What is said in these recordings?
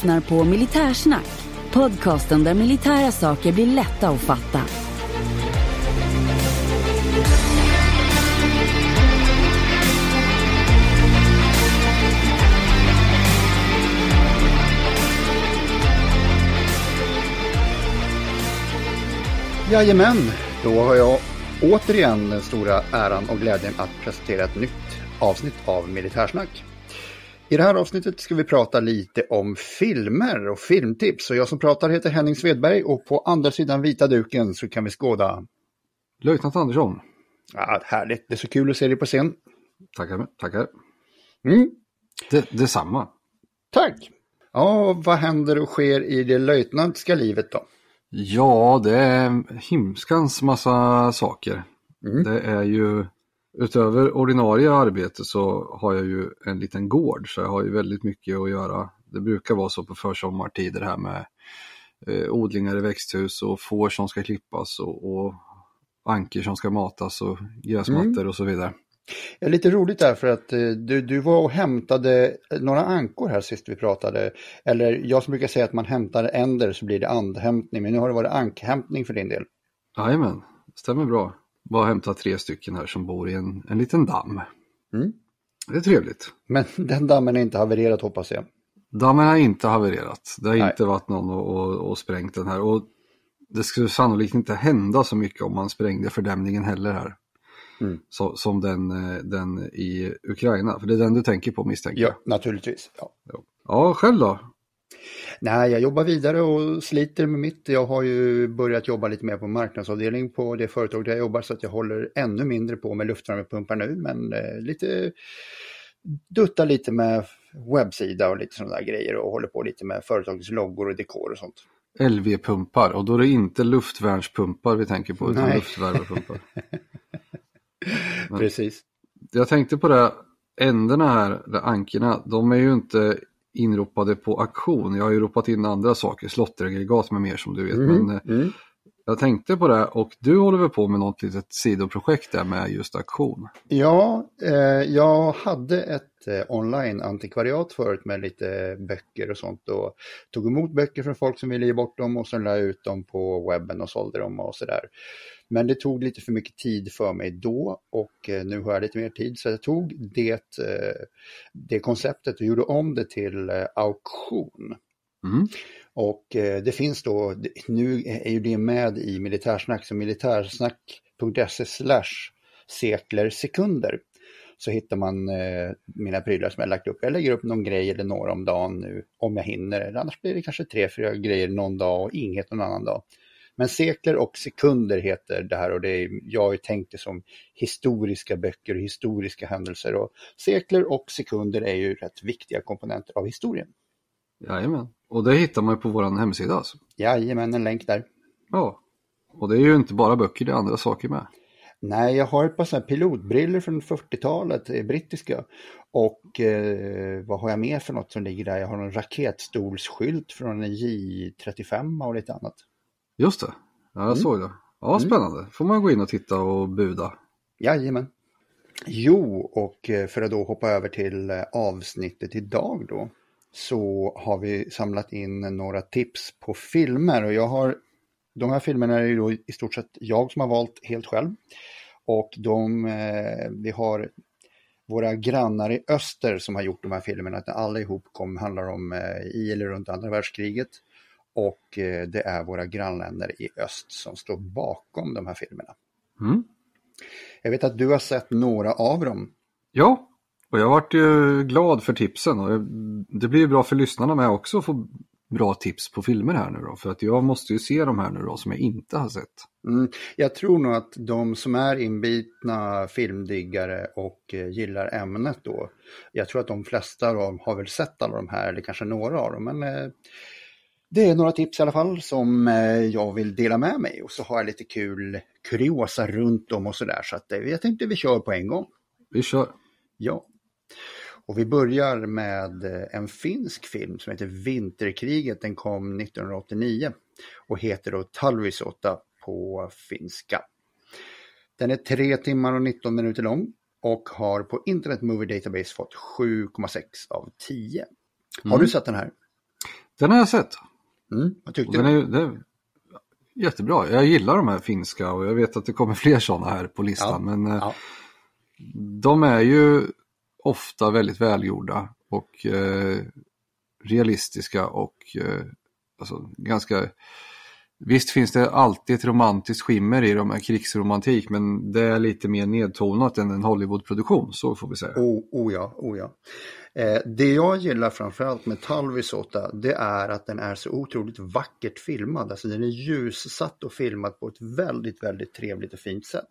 lyssnar på Militärsnack. Podcasten där militära saker blir lätta att fatta. Jajamän, då har jag återigen den stora äran och glädjen att presentera ett nytt avsnitt av Militärsnack. I det här avsnittet ska vi prata lite om filmer och filmtips. Och jag som pratar heter Henning Svedberg och på andra sidan vita duken så kan vi skåda... Löjtnant Andersson. Ja, härligt, det är så kul att se dig på scen. Tackar, tackar. Mm. Det, detsamma. Tack! Ja, vad händer och sker i det löjtnantska livet då? Ja, det är himskans massa saker. Mm. Det är ju, utöver ordinarie arbete så har jag ju en liten gård så jag har ju väldigt mycket att göra. Det brukar vara så på försommartider här med eh, odlingar i växthus och får som ska klippas och, och anker som ska matas och gräsmattor och så vidare. Ja, lite roligt där för att eh, du, du var och hämtade några ankor här sist vi pratade. Eller jag som brukar säga att man hämtar änder så blir det andhämtning, men nu har det varit ankhämtning för din del. Jajamän, stämmer bra. Bara hämta tre stycken här som bor i en, en liten damm. Mm. Det är trevligt. Men den dammen är inte havererat hoppas jag. Dammen har inte havererat. Det har Nej. inte varit någon och, och, och sprängt den här. Och det skulle sannolikt inte hända så mycket om man sprängde fördämningen heller här. Mm. Så, som den, eh, den i Ukraina. För det är den du tänker på misstänker jag. Ja, naturligtvis. Ja. Ja, själv då? Nej, jag jobbar vidare och sliter med mitt. Jag har ju börjat jobba lite mer på marknadsavdelning på det företag där jag jobbar så att jag håller ännu mindre på med luftvärmepumpar nu, men eh, lite duttar lite med webbsida och lite sådana där grejer och håller på lite med företagets loggor och dekor och sånt. LV-pumpar och då är det inte luftvärnspumpar vi tänker på utan Nej. luftvärmepumpar. Precis. Jag tänkte på det, änderna här, de ankerna, de är ju inte inropade på auktion. Jag har ju ropat in andra saker, slotteraggregat med mer som du vet. Men eh, Mm. Jag tänkte på det och du håller väl på med något litet sidoprojekt där med just auktion. Ja, eh, jag hade ett eh, online-antikvariat förut med lite böcker och sånt och tog emot böcker från folk som ville ge bort dem och sen la ut dem på webben och sålde dem och sådär. Men det tog lite för mycket tid för mig då och eh, nu har jag lite mer tid så jag tog det, eh, det konceptet och gjorde om det till eh, auktion. Mm. Och eh, det finns då, nu är ju det med i militärsnack, så militärsnack.se slash sekler sekunder. Så hittar man eh, mina prylar som jag lagt upp. Jag lägger upp någon grej eller några om dagen nu, om jag hinner. Eller Annars blir det kanske tre, fyra grejer någon dag och inget någon annan dag. Men sekler och sekunder heter det här och det är, jag har ju tänkt det som historiska böcker och historiska händelser. Och sekler och sekunder är ju rätt viktiga komponenter av historien. Jajamän. Och det hittar man ju på vår hemsida alltså. Jajamän, en länk där. Ja. Och det är ju inte bara böcker, det är andra saker med. Nej, jag har ett par sådana pilotbriller från 40-talet, eh, brittiska. Och eh, vad har jag mer för något som ligger där? Jag har en raketstolsskylt från en J35 och lite annat. Just det, ja, jag Mm. såg det. Ja, spännande. får man gå in och titta och buda. Jajamän. Jo, och eh, för att då hoppa över till eh, avsnittet idag då. Så har vi samlat in några tips på filmer och jag har de här filmerna är ju då i stort sett jag som har valt helt själv. Och de, eh, vi har våra grannar i öster som har gjort de här filmerna. Att allihop kom, handlar om eh, i eller runt andra världskriget. Och eh, det är våra grannländer i öst som står bakom de här filmerna. Mm. Jag vet att du har sett några av dem. Ja, och jag varit ju glad för tipsen och det blir ju bra för lyssnarna med också att få bra tips på filmer här nu då. För att jag måste ju se de här nu då som jag inte har sett. Mm, jag tror nog att de som är inbitna filmdiggare och eh, gillar ämnet då, jag tror att de flesta av dem har väl sett alla de här, eller kanske några av dem, men eh, det är några tips i alla fall som eh, jag vill dela med mig och så har jag lite kul kuriosa runt dem och sådär, så att eh, jag tänkte vi kör på en gång. Vi kör. Ja. Och vi börjar med eh, en finsk film som heter Vinterkriget. Den kom 1989 och heter då Talvisota på finska. Den är 3 timmar och 19 minuter lång och har på Internet Movie Database fått 7,6 av 10. Har Mm. du sett den här? Den har jag sett. Mm, vad tyckte Den du? är, det är jättebra. Jag gillar de här finska och jag vet att det kommer fler sådana här på listan. Ja, Men eh, ja. de är ju ofta väldigt välgjorda och eh, realistiska och eh, alltså, ganska... Visst finns det alltid ett romantiskt skimmer i dem, en krigsromantik, men det är lite mer nedtonat än en Hollywoodproduktion, så får vi säga. Oh, oh ja, oh ja. Eh, det jag gillar framförallt med Talvisota, det är att den är så otroligt vackert filmad. Alltså den är ljussatt och filmad på ett väldigt, väldigt trevligt och fint sätt.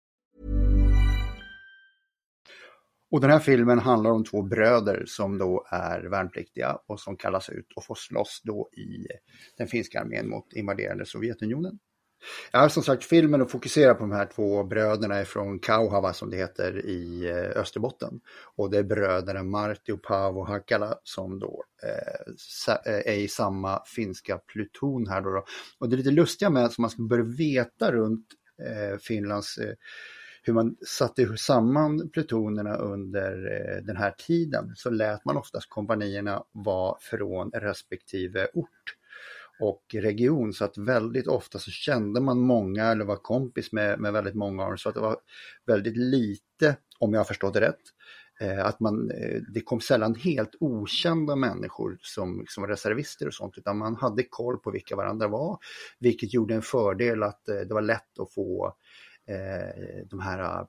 Och den här filmen handlar om två bröder som då är värnpliktiga och som kallas ut och får slåss då i den finska armén mot invaderande Sovjetunionen. Jag har som sagt filmen och fokuserar på de här två bröderna från Kauhava som det heter i eh, Österbotten. Och det är bröderna Martti och Paavo Hakala som då eh, eh, är i samma finska pluton här då. då. Och det är lite lustiga med som man ska börja veta runt eh, Finlands eh, hur man satte samman plutonerna under eh, den här tiden så lät man oftast kompanierna vara från respektive ort och region. Så att väldigt ofta så kände man många eller var kompis med, med väldigt många av dem. Så att det var väldigt lite, om jag har förstått det rätt, eh, att man, eh, det kom sällan helt okända människor som, som reservister och sånt utan man hade koll på vilka varandra var vilket gjorde en fördel att det var lätt att få de här eh,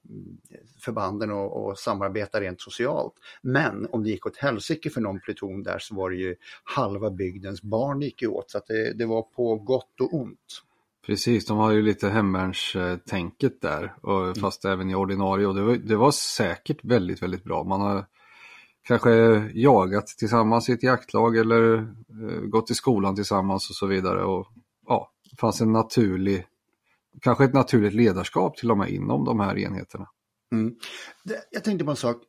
förbanden och, och samarbeta rent socialt. Men om det gick åt helsike för någon pluton där så var det ju halva bygdens barn gick åt så att det, det var på gott och ont. Precis, de har ju lite hemvärnstänket där, och, fast även i ordinarie. Och det var, det var säkert väldigt, väldigt bra. Man har kanske jagat tillsammans i ett jaktlag eller eh, gått i skolan tillsammans och så vidare. Och ja, det fanns en naturlig, kanske ett naturligt ledarskap till och med inom de här enheterna. Mm. Jag tänkte på en sak.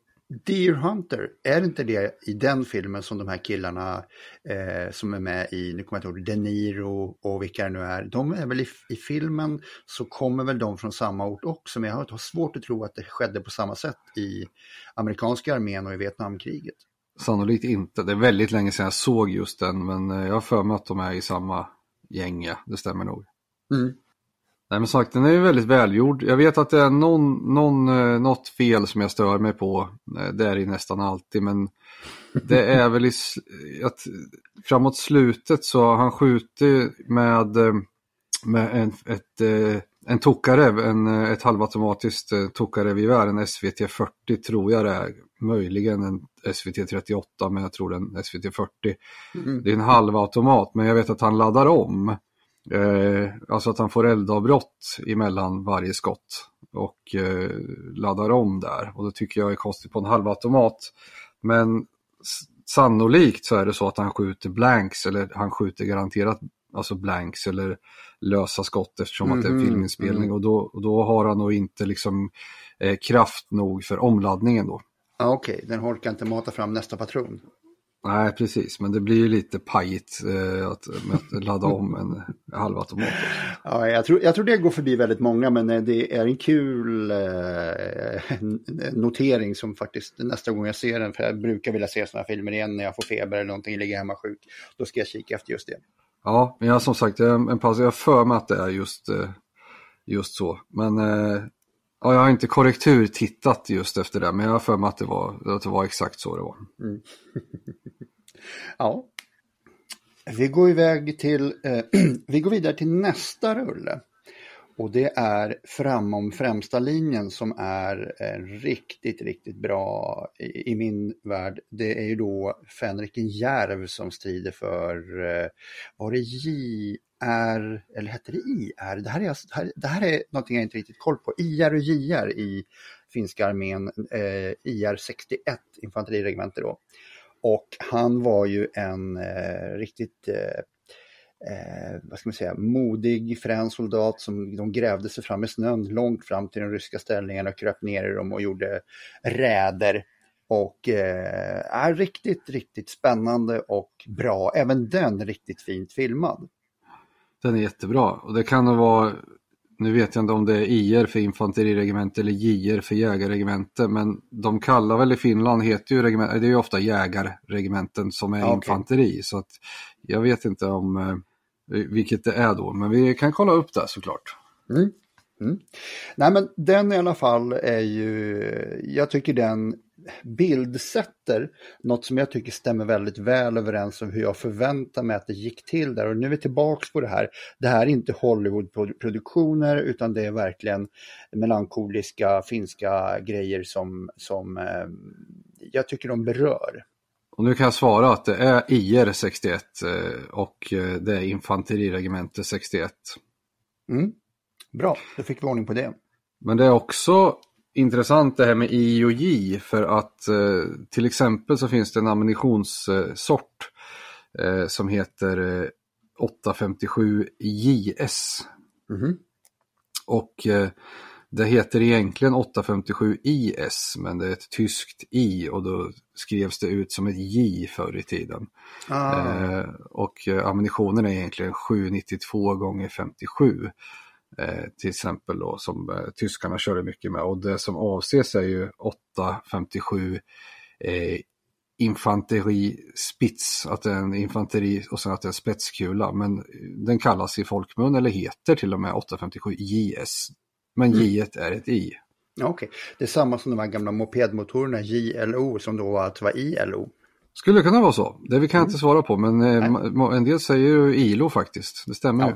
Deer Hunter, är det inte det i den filmen som de här killarna eh, som är med i, nu kommer jag inte ihåg, De Niro och vilka det nu är, de är väl i, i filmen så kommer väl de från samma ort också, men jag har har svårt att tro att det skedde på samma sätt i amerikanska armén och i Vietnamkriget. Sannolikt inte. Det är väldigt länge sedan jag såg just den, men eh, jag har för mig att de är i samma gäng, ja. Det stämmer nog. Mm. Nej men sagt, den är ju väldigt välgjord. Jag vet att det är någon, någon, eh, något fel som jag stör mig på. Eh, Det är det nästan alltid, men det är väl i, att framåt slutet så han skjutit med, eh, med en, ett, en tokarev, en, ett halvautomatiskt tokarevgevär, en SVT 40 tror jag det är. Möjligen en SVT 38, men jag tror det är en SVT 40. Mm. Det är en halvautomat, men jag vet att han laddar om. Eh, alltså att han får eldavbrott emellan varje skott och eh, laddar om där. Och det tycker jag är konstigt på en halvautomat. Men sannolikt så är det så att han skjuter blanks eller han skjuter garanterat alltså blanks eller lösa skott eftersom att det är Mhm, filminspelning. mhm. Och, då, och då har han nog inte liksom eh, kraft nog för omladdningen då. Okej, den orkar inte mata fram nästa patron. Nej, precis, men det blir ju lite pajigt eh, att, att ladda om en halvautomat. Ja, jag, tror, jag tror det går förbi väldigt många, men eh, det är en kul eh, notering som faktiskt nästa gång jag ser den, för jag brukar vilja se sådana här filmer igen när jag får feber eller någonting, ligger hemma sjuk, då ska jag kika efter just det. Ja, men jag som sagt, jag, en paus, jag för mig att det är just, eh, just så. Men eh, ja, jag har inte korrektur tittat just efter det, men jag har för mig att det var, att det var exakt så det var. Mm. Ja. Vi går iväg till, eh, vi går vidare till nästa rulle. Och det är Framom främsta linjen som är eh, riktigt, riktigt bra i, i min värld. Det är ju då Fänriken Järv som strider för, eh, var det J? JR, eller hette det IR? Det här, är, alltså, det här är någonting jag inte riktigt koll på. IR och JR i finska armén, eh, IR 61, infanteriregemente då. och han var ju en eh, riktigt eh, eh, vad ska man säga, modig frän soldat som de grävde sig fram i snön långt fram till de ryska ställningarna och kröp ner i dem och gjorde räder. Och eh, är riktigt, riktigt spännande och bra. Även den riktigt fint filmad. Den är jättebra och det kan nog vara, nu vet jag inte om det är IR för infanteriregemente eller JR för jägarregemente, men de kallar väl i Finland, heter ju regement, det är ju ofta jägarregementen som är Ja, infanteri. Så att jag vet inte om eh, vilket det är då, men vi kan kolla upp det såklart. Mm. Mm. Nej men den i alla fall är ju, jag tycker den bildsätter något som jag tycker stämmer väldigt väl överens om hur jag förväntar mig att det gick till där. Och nu är vi tillbaks på det här. Det här är inte Hollywood-produktioner utan det är verkligen melankoliska finska grejer som, som eh, jag tycker de berör. Och nu kan jag svara att det är IR 61 eh, och eh, det är infanteriregemente 61. Mm. Bra, då fick vi ordning på det. Men det är också intressant det här med I och J för att eh, till exempel så finns det en ammunitionssort eh, som heter eh, 857 JS. Mhm. Och eh, det heter egentligen 857 IS men det är ett tyskt I och då skrevs det ut som ett J förr i tiden. Ah, Eh, och ammunitionen är egentligen 792 gånger 57 eh, till exempel då som eh, tyskarna körde mycket med och det som avses är ju 857 eh, infanteri spits, att det är en infanteri och sen att det är en spetskula men den kallas i folkmun eller heter till och med 857 JS. Men J är ett I. okej. Det är samma som de här gamla mopedmotorerna JLO som då alltså var ILO. Skulle kunna vara så, det vi kan jag inte svara på men eh, Nej. en del säger ju ILO faktiskt, det stämmer Ja. ju.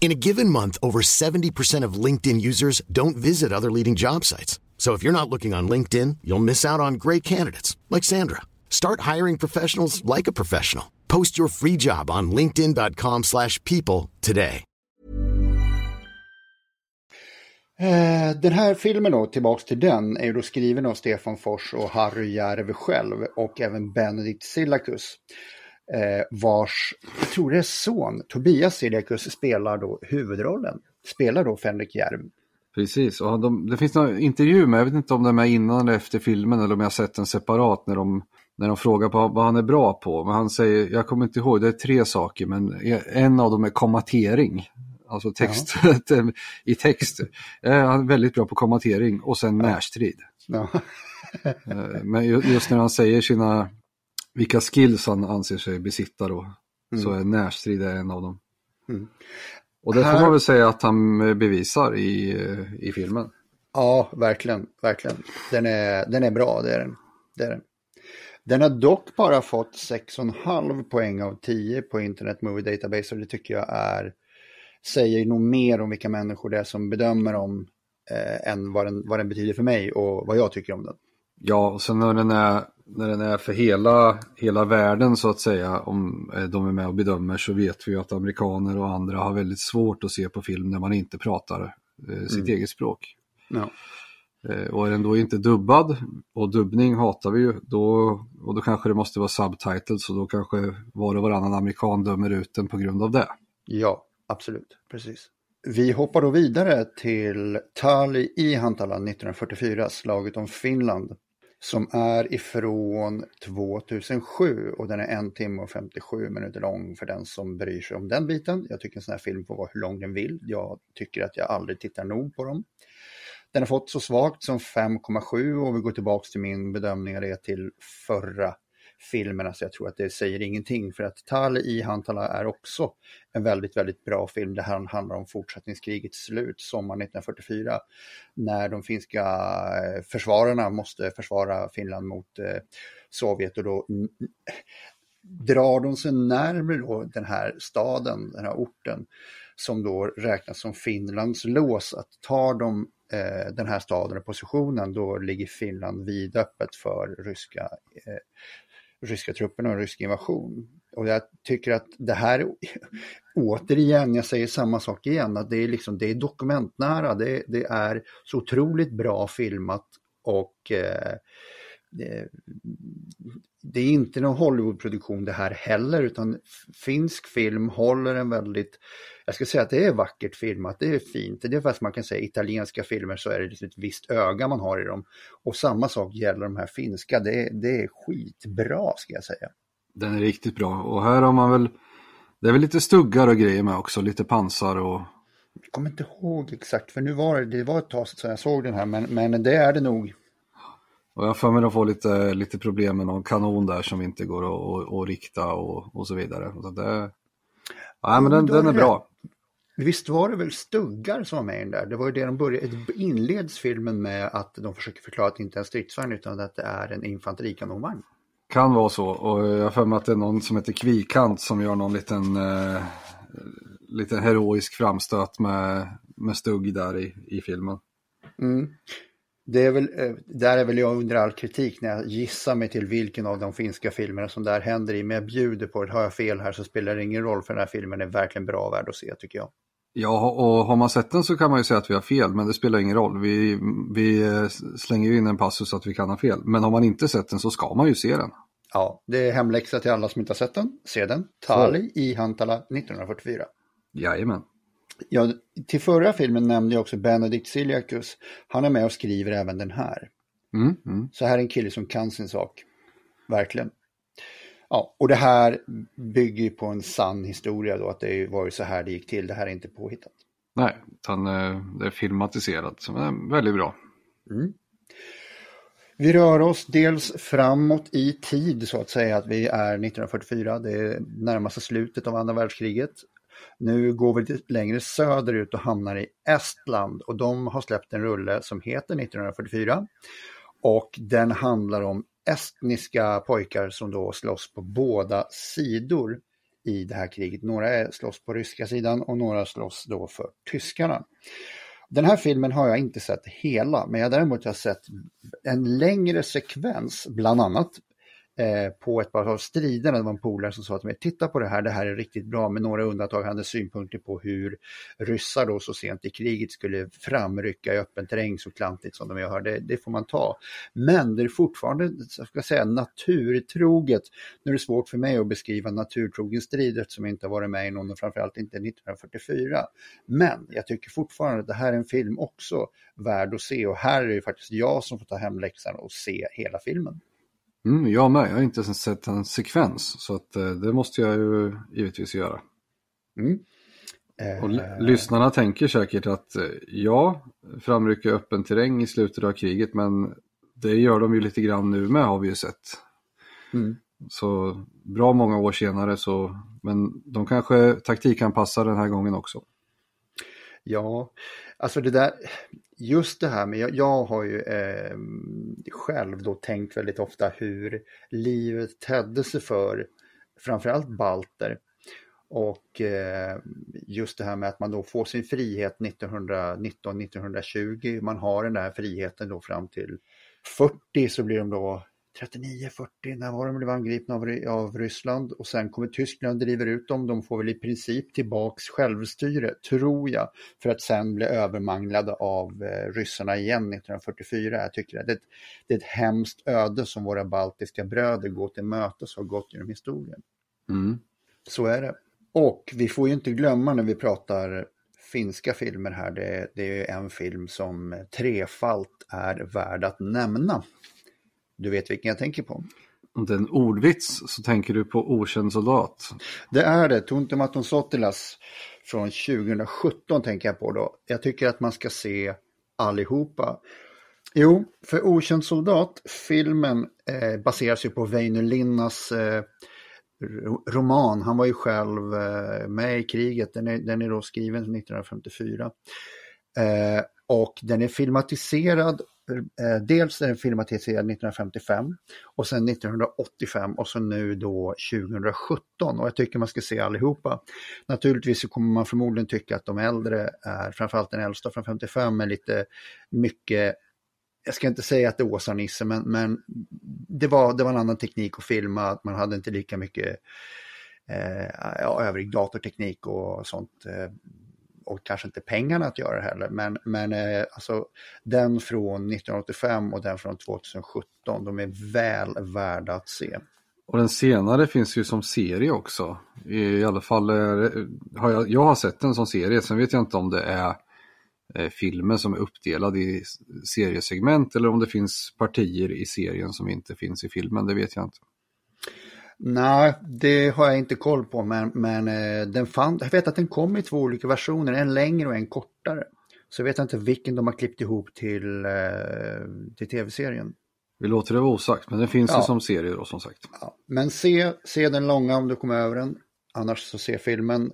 In a given month, over 70% of LinkedIn users don't visit other leading job sites. So if you're not looking on LinkedIn, you'll miss out on great candidates like Sandra. Start hiring professionals like a professional. Post your free job on linkedin.com/people today. Eh, Den här filmen då, tillbaks till den, är då skriven av Stefan Fors och Harry Järve själv och även Benedikt Silakus. Eh, vars, jag tror det är son, Tobias Silakus spelar då huvudrollen. Spelar då Fänrik Järv. Precis, och de, det finns några intervju med, jag vet inte om de är innan eller efter filmen eller om jag har sett den separat när de, när de frågar på vad han är bra på. Men han säger, jag kommer inte ihåg, det är tre saker, men en av dem är kommatering. Alltså text, i text. Eh, Han är väldigt bra på kommatering och sen närstrid. Ja. Eh, Men ju- just när han säger sina, vilka skills han anser sig besitta då, så är närstrid en av dem. Mm. Och det får Här- man väl säga att han eh, bevisar i, eh, i filmen. Ja, verkligen, verkligen. Den är, den är bra, det är den. Det är den. Den har dock bara fått 6,5 poäng av 10 på Internet Movie Database och det tycker jag är, säger nog mer om vilka människor det är som bedömer om eh, än vad den, vad den betyder för mig och vad jag tycker om den. Ja, och sen när den är, när den är för hela, hela världen så att säga, om eh, de är med och bedömer så vet vi ju att amerikaner och andra har väldigt svårt att se på film när man inte pratar eh, sitt eget språk. Ja. Eh, och är den då inte dubbad, och dubbning hatar vi ju, då, och då kanske det måste vara subtitles och då kanske var och varannan amerikan dömer ut den på grund av det. Ja, absolut. Precis. Vi hoppar då vidare till Tali i Hantala 1944, slaget om Finland. Som är ifrån 2007 och den är en timme och 57 minuter lång för den som bryr sig om den biten. Jag tycker en sån här film får vara hur lång den vill. Jag tycker att jag aldrig tittar nog på dem. Den har fått så svagt som 5,7 och vi går tillbaka till min bedömning av det till förra filmerna så alltså, jag tror att det säger ingenting för att Tal i Hantala är också en väldigt, väldigt bra film. Det här handlar om fortsättningskrigets slut sommaren 1944 när de finska eh, försvararna måste försvara Finland mot eh, Sovjet och då drar de sig närmare då den här staden, den här orten som då räknas som Finlands lås. Att tar de eh, den här staden och positionen då ligger Finland vidöppet för ryska eh, ryska trupperna och rysk invasion. Och jag tycker att det här, återigen, jag säger samma sak igen, att det är, liksom, det är dokumentnära, det, det är så otroligt bra filmat och eh, det, det, är inte någon Hollywoodproduktion det här heller, utan finsk film håller en väldigt, jag ska säga att det är vackert filmat, det är fint. Det är fast man kan säga italienska filmer så är det liksom ett visst öga man har i dem. Och samma sak gäller de här finska, det, det är skitbra ska jag säga. Den är riktigt bra och här har man väl, det är väl lite stuggar och grejer med också, lite pansar och jag kommer inte ihåg exakt, för nu var det, det var ett tag sedan jag såg den här, men, men det är det nog. Och jag får mig att få lite, lite problem med någon kanon där som inte går att, att, att rikta och, och så vidare. Så det, ja, men den, den är bra. Visst var det väl stuggar som var med i den där? Det var ju det de började, inleds filmen med att de försöker förklara att det inte är en stridsvagn utan att det är en infanterikanonvagn. Kan vara så och jag för mig att det är någon som heter Kvikant som gör någon liten, eh, liten heroisk framstöt med, med stugg där i, i filmen. Mm det är väl, eh, där är väl jag under all kritik när jag gissar mig till vilken av de finska filmerna som där händer i. Men jag bjuder på det. Har jag fel här så spelar det ingen roll för den här filmen är verkligen bra värd att se tycker jag. Ja, och har man sett den så kan man ju säga att vi har fel, men det spelar ingen roll. Vi, vi eh, slänger in en passus att vi kan ha fel. Men har man inte sett den så ska man ju se den. Ja, det är hemläxa till alla som inte har sett den. Se den. Tali i Hantala 1944. Jajamän. Ja, till förra filmen nämnde jag också Benedict Siliacus. Han är med och skriver även den här. Mm, mm. Så här är en kille som kan sin sak. Verkligen. Ja, och det här bygger på en sann historia då, att det var ju så här det gick till. Det här är inte påhittat. Nej, utan eh, det är filmatiserat, som är väldigt bra. Mm. Vi rör oss dels framåt i tid så att säga, att vi är 1944, det är närmaste slutet av andra världskriget. Nu går vi lite längre söderut och hamnar i Estland och de har släppt en rulle som heter 1944. Och den handlar om estniska pojkar som då slåss på båda sidor i det här kriget. Några slåss på ryska sidan och några slåss då för tyskarna. Den här filmen har jag inte sett hela, men jag har däremot sett en längre sekvens, bland annat Eh, på ett par av striderna, det var en polare som sa till mig, titta på det här, det här är riktigt bra, med några undantag hade synpunkter på hur ryssar då så sent i kriget skulle framrycka i öppen terräng så klantigt som de gör, det, det får man ta. Men det är fortfarande, ska jag säga, naturtroget. Nu är det svårt för mig att beskriva naturtrogen strid eftersom jag inte har varit med i någon, och framförallt inte 1944. Men jag tycker fortfarande att det här är en film också värd att se och här är det faktiskt jag som får ta hem läxan och se hela filmen. Mm, jag med, jag har inte ens sett en sekvens så att, eh, det måste jag ju givetvis göra. Mm. Och eh, lyssnarna tänker säkert att eh, ja, framrycka öppen terräng i slutet av kriget men det gör de ju lite grann nu med har vi ju sett. Mm. Så bra många år senare så, men de kanske taktikanpassar den här gången också. Ja, alltså det där, just det här med, jag, jag har ju eh, själv då tänkt väldigt ofta hur livet tedde sig för framförallt balter. Och eh, just det här med att man då får sin frihet 1919-1920, man har den där friheten då fram till 40 så blir de då 39-40 när var de blev angripna av, av Ryssland och sen kommer Tyskland och driver ut dem. De får väl i princip tillbaks självstyre, tror jag, för att sen bli övermanglade av eh, ryssarna igen 1944. Jag tycker att det det är ett hemskt öde som våra baltiska bröder går till mötes och har gått genom historien. Mm. Så är det. Och vi får ju inte glömma när vi pratar finska filmer här, det, det är en film som trefalt är värd att nämna. Du vet vilken jag tänker på? Om det är en ordvits så tänker du på Okänd soldat. Det är det, Tuntematon Sotilas från 2017 tänker jag på då. Jag tycker att man ska se allihopa? Jo, för Okänd soldat, filmen eh, baseras ju på Väinö Linnas eh, roman. Han var ju själv eh, med i kriget, den är, den är då skriven 1954. Eh, och den är filmatiserad, Eh, dels är den filmatiserad 1955 och sen 1985 och så nu då 2017 och jag tycker man ska se allihopa. Naturligtvis så kommer man förmodligen tycka att de äldre är, framförallt den äldsta från 55 är lite mycket jag ska inte säga att det är Åsa-Nisse, men, men det, var, det var en annan teknik att filma, man hade inte lika mycket eh, ja, övrig datorteknik och sånt. Eh, och kanske inte pengarna att göra heller, men, men eh, alltså, den från 1985 och den från 2017, de är väl värda att se. Och den senare finns ju som serie också. I alla fall eh, har jag, jag har sett den som serie, sen vet jag inte om det är eh, filmen som är uppdelad i seriesegment eller om det finns partier i serien som inte finns i filmen, det vet jag inte. Nej, det har jag inte koll på, men, men eh, den fann, jag vet att den kom i två olika versioner, en längre och en kortare. Så jag vet inte vilken de har klippt ihop till, eh, till tv-serien. Vi låter det vara osagt, men den finns ja. ju som serie då som sagt. Ja. Men se, se den långa om du kommer över den, annars så se filmen.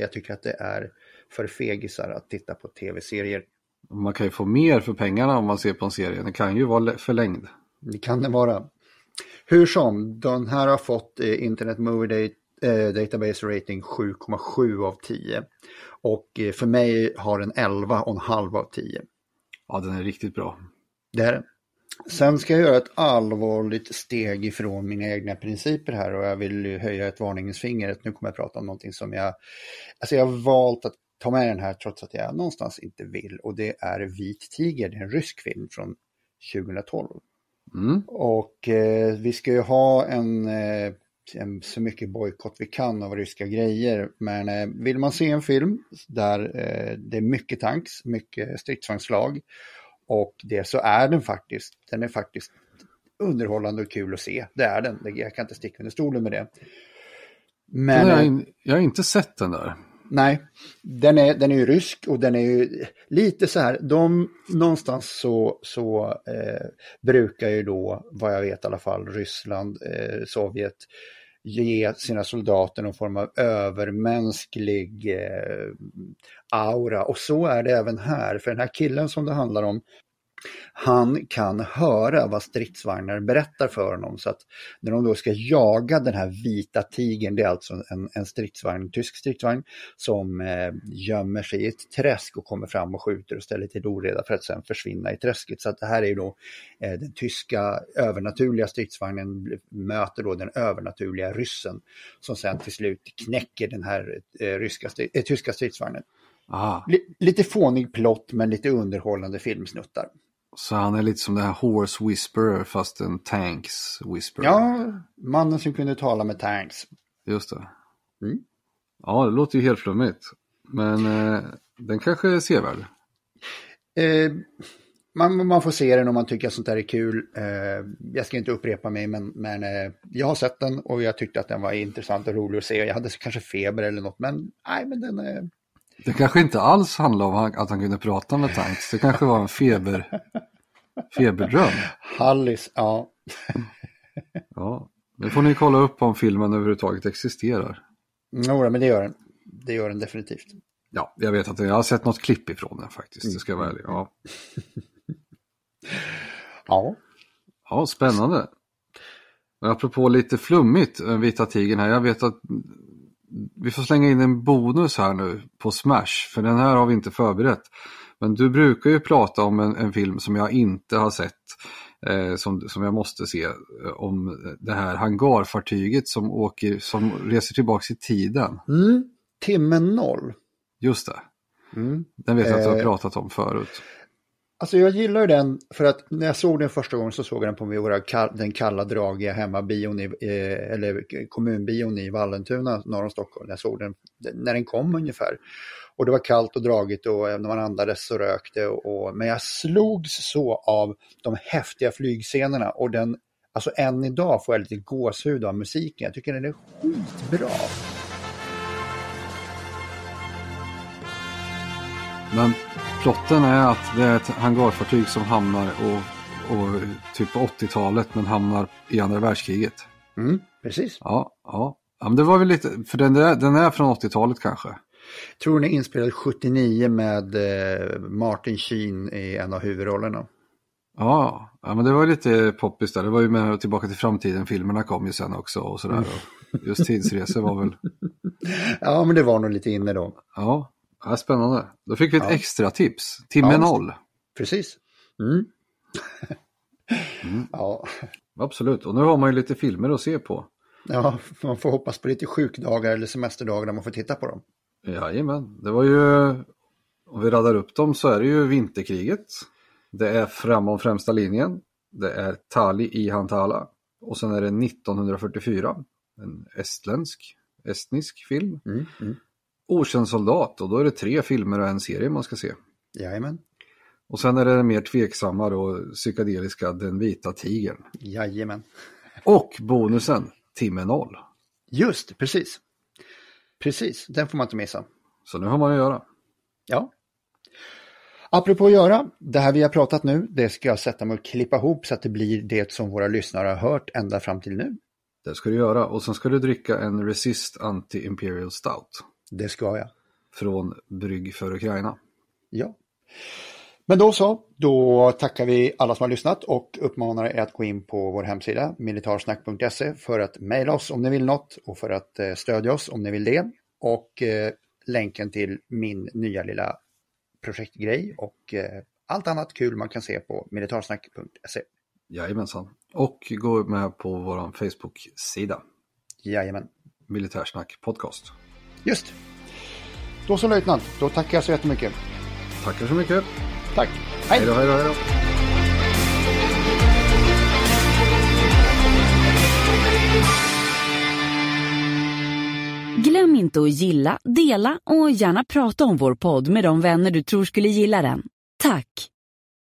Jag tycker att det är för fegisar att titta på tv-serier. Man kan ju få mer för pengarna om man ser på en serie. Den kan ju vara förlängd. Det kan det vara. Hur som, den här har fått eh, Internet Movie Date, eh, Database Rating 7,7 av 10. Och eh, för mig har den 11,5 av 10. Ja, den är riktigt bra. Det är den. Sen ska jag göra ett allvarligt steg ifrån mina egna principer här och jag vill höja ett varningens finger. Nu kommer jag prata om någonting som jag... Alltså jag har valt att ta med den här trots att jag någonstans inte vill. Och det är Vit tiger, det är en rysk film från 2012. Mm. Och eh, vi ska ju ha en, eh, en så mycket bojkott vi kan av ryska grejer. Men eh, vill man se en film där eh, det är mycket tanks, mycket stridsvagnslag och det så är den faktiskt, den är faktiskt underhållande och kul att se. Det är den, jag kan inte sticka under stolen med det. Men, jag, har, jag har inte sett den där. Nej, den är, den är ju rysk och den är ju lite så här, de någonstans så, så eh, brukar ju då, vad jag vet i alla fall, Ryssland, eh, Sovjet, ge sina soldater någon form av övermänsklig eh, aura. Och så är det även här, för den här killen som det handlar om, han kan höra vad stridsvagnar berättar för honom. Så att när de då ska jaga den här vita tigern, det är alltså en, en stridsvagn, en tysk stridsvagn, som eh, gömmer sig i ett träsk och kommer fram och skjuter och ställer till oreda för att sen försvinna i träsket. Så att det här är ju då eh, den tyska övernaturliga stridsvagnen möter då den övernaturliga ryssen som sen till slut knäcker den här eh, ryska, eh, tyska stridsvagnen. Lite fånig plott men lite underhållande filmsnuttar. Så han är lite som den här Horse Whisperer fast en Tanks Whisperer. Ja, mannen som kunde tala med Tanks. Just det. Mm. Ja, det låter ju helt flummigt. Men eh, den kanske är sevärd. Eh, man, man, får se den om man tycker att sånt där är kul. Eh, jag ska inte upprepa mig, men, men eh, jag har sett den och jag tyckte att den var intressant och rolig att se. Jag hade kanske feber eller något, men nej, men den är det kanske inte alls handlade om att han kunde prata med Tanks. Det kanske var en feber, feberdröm. Hallis, ja. ja, det får ni kolla upp om filmen överhuvudtaget existerar. Jo, men det gör den. Det gör den definitivt. Ja, jag vet att jag har sett något klipp ifrån den faktiskt. Det ska jag vara ärlig. Ja. ja. Ja, spännande. apropå lite flummigt, Vita Tigern här. Jag vet att vi får slänga in en bonus här nu på Smash, för den här har vi inte förberett. Men du brukar ju prata om en, en film som jag inte har sett, eh, som, som jag måste se, eh, om det här hangarfartyget som, åker, som reser tillbaka i tiden. Mm. Timmen noll. Just det. Mm. Den vet jag att du har eh, pratat om förut. Alltså jag gillar ju den för att när jag såg den första gången så såg jag den på våra, den kalla dragiga hemmabion, i, eh, eller kommunbion i Vallentuna norr om Stockholm. Jag såg den när den kom ungefär. Och det var kallt och dragigt och när man andades så rökte. Och, och, men jag slogs så av de häftiga flygscenerna och den, alltså än idag får jag lite gåshud av musiken. Jag tycker den är skitbra. Men plotten är att det är ett hangarfartyg som hamnar och, och typ på 80-talet men hamnar i andra världskriget. Mm, precis. Ja, ja. ja men det var väl lite, för den, är, den är från 80-talet kanske. Tror den är inspelad 79 med eh, Martin Sheen i en av huvudrollerna. Ja, ja, men det var lite poppis där. Det var ju med Tillbaka till framtiden, filmerna kom ju sen också och sådär. Mm. Och just tidsresor var väl, Ja, men det var nog lite inne då. ja, ja spännande. Då fick vi ett Ja. extra tips, timme Ja. noll. Precis. Mm. Mm. Ja. Absolut, och nu har man ju lite filmer att se på. ja, man får hoppas på lite sjukdagar eller semesterdagar där man får titta på dem. Jajamän, det var ju, om vi raddar upp dem så är det ju vinterkriget. Det är Framom främsta linjen. Det är Tali i Hantala. Och sen är det 1944, en estländsk, estnisk film. Mm. Mm. Okänd soldat och då är det tre filmer och en serie man ska se. Jajamän. Och sen är det den mer tveksamma och psykedeliska Den vita tigern. Jajamän. Och bonusen Timme noll. Just, precis. Precis, den får man inte missa. Så nu har man att göra. Ja. Apropå att göra, det här vi har pratat nu, det ska jag sätta mig och klippa ihop så att det blir det som våra lyssnare har hört ända fram till nu. Det ska du göra och sen ska du dricka en Resist Anti-Imperial Stout. Det ska jag. Från Brygg för Ukraina. Ja. Men då så, då tackar vi alla som har lyssnat och uppmanar er att gå in på vår hemsida militarsnack.se för att mejla oss om ni vill något och för att eh, stödja oss om ni vill det. Och eh, länken till min nya lilla projektgrej och eh, allt annat kul man kan se på militarsnack.se. Jajamensan. Och gå med på vår Facebook-sida. Jajamän, Militärsnack Podcast. Just. Då så löjtnant, då tackar jag så jättemycket. Tackar så mycket. Tack, Hej då, hej då, hej då. Glöm inte att gilla, dela och gärna prata om vår podd med de vänner du tror skulle gilla den. Tack!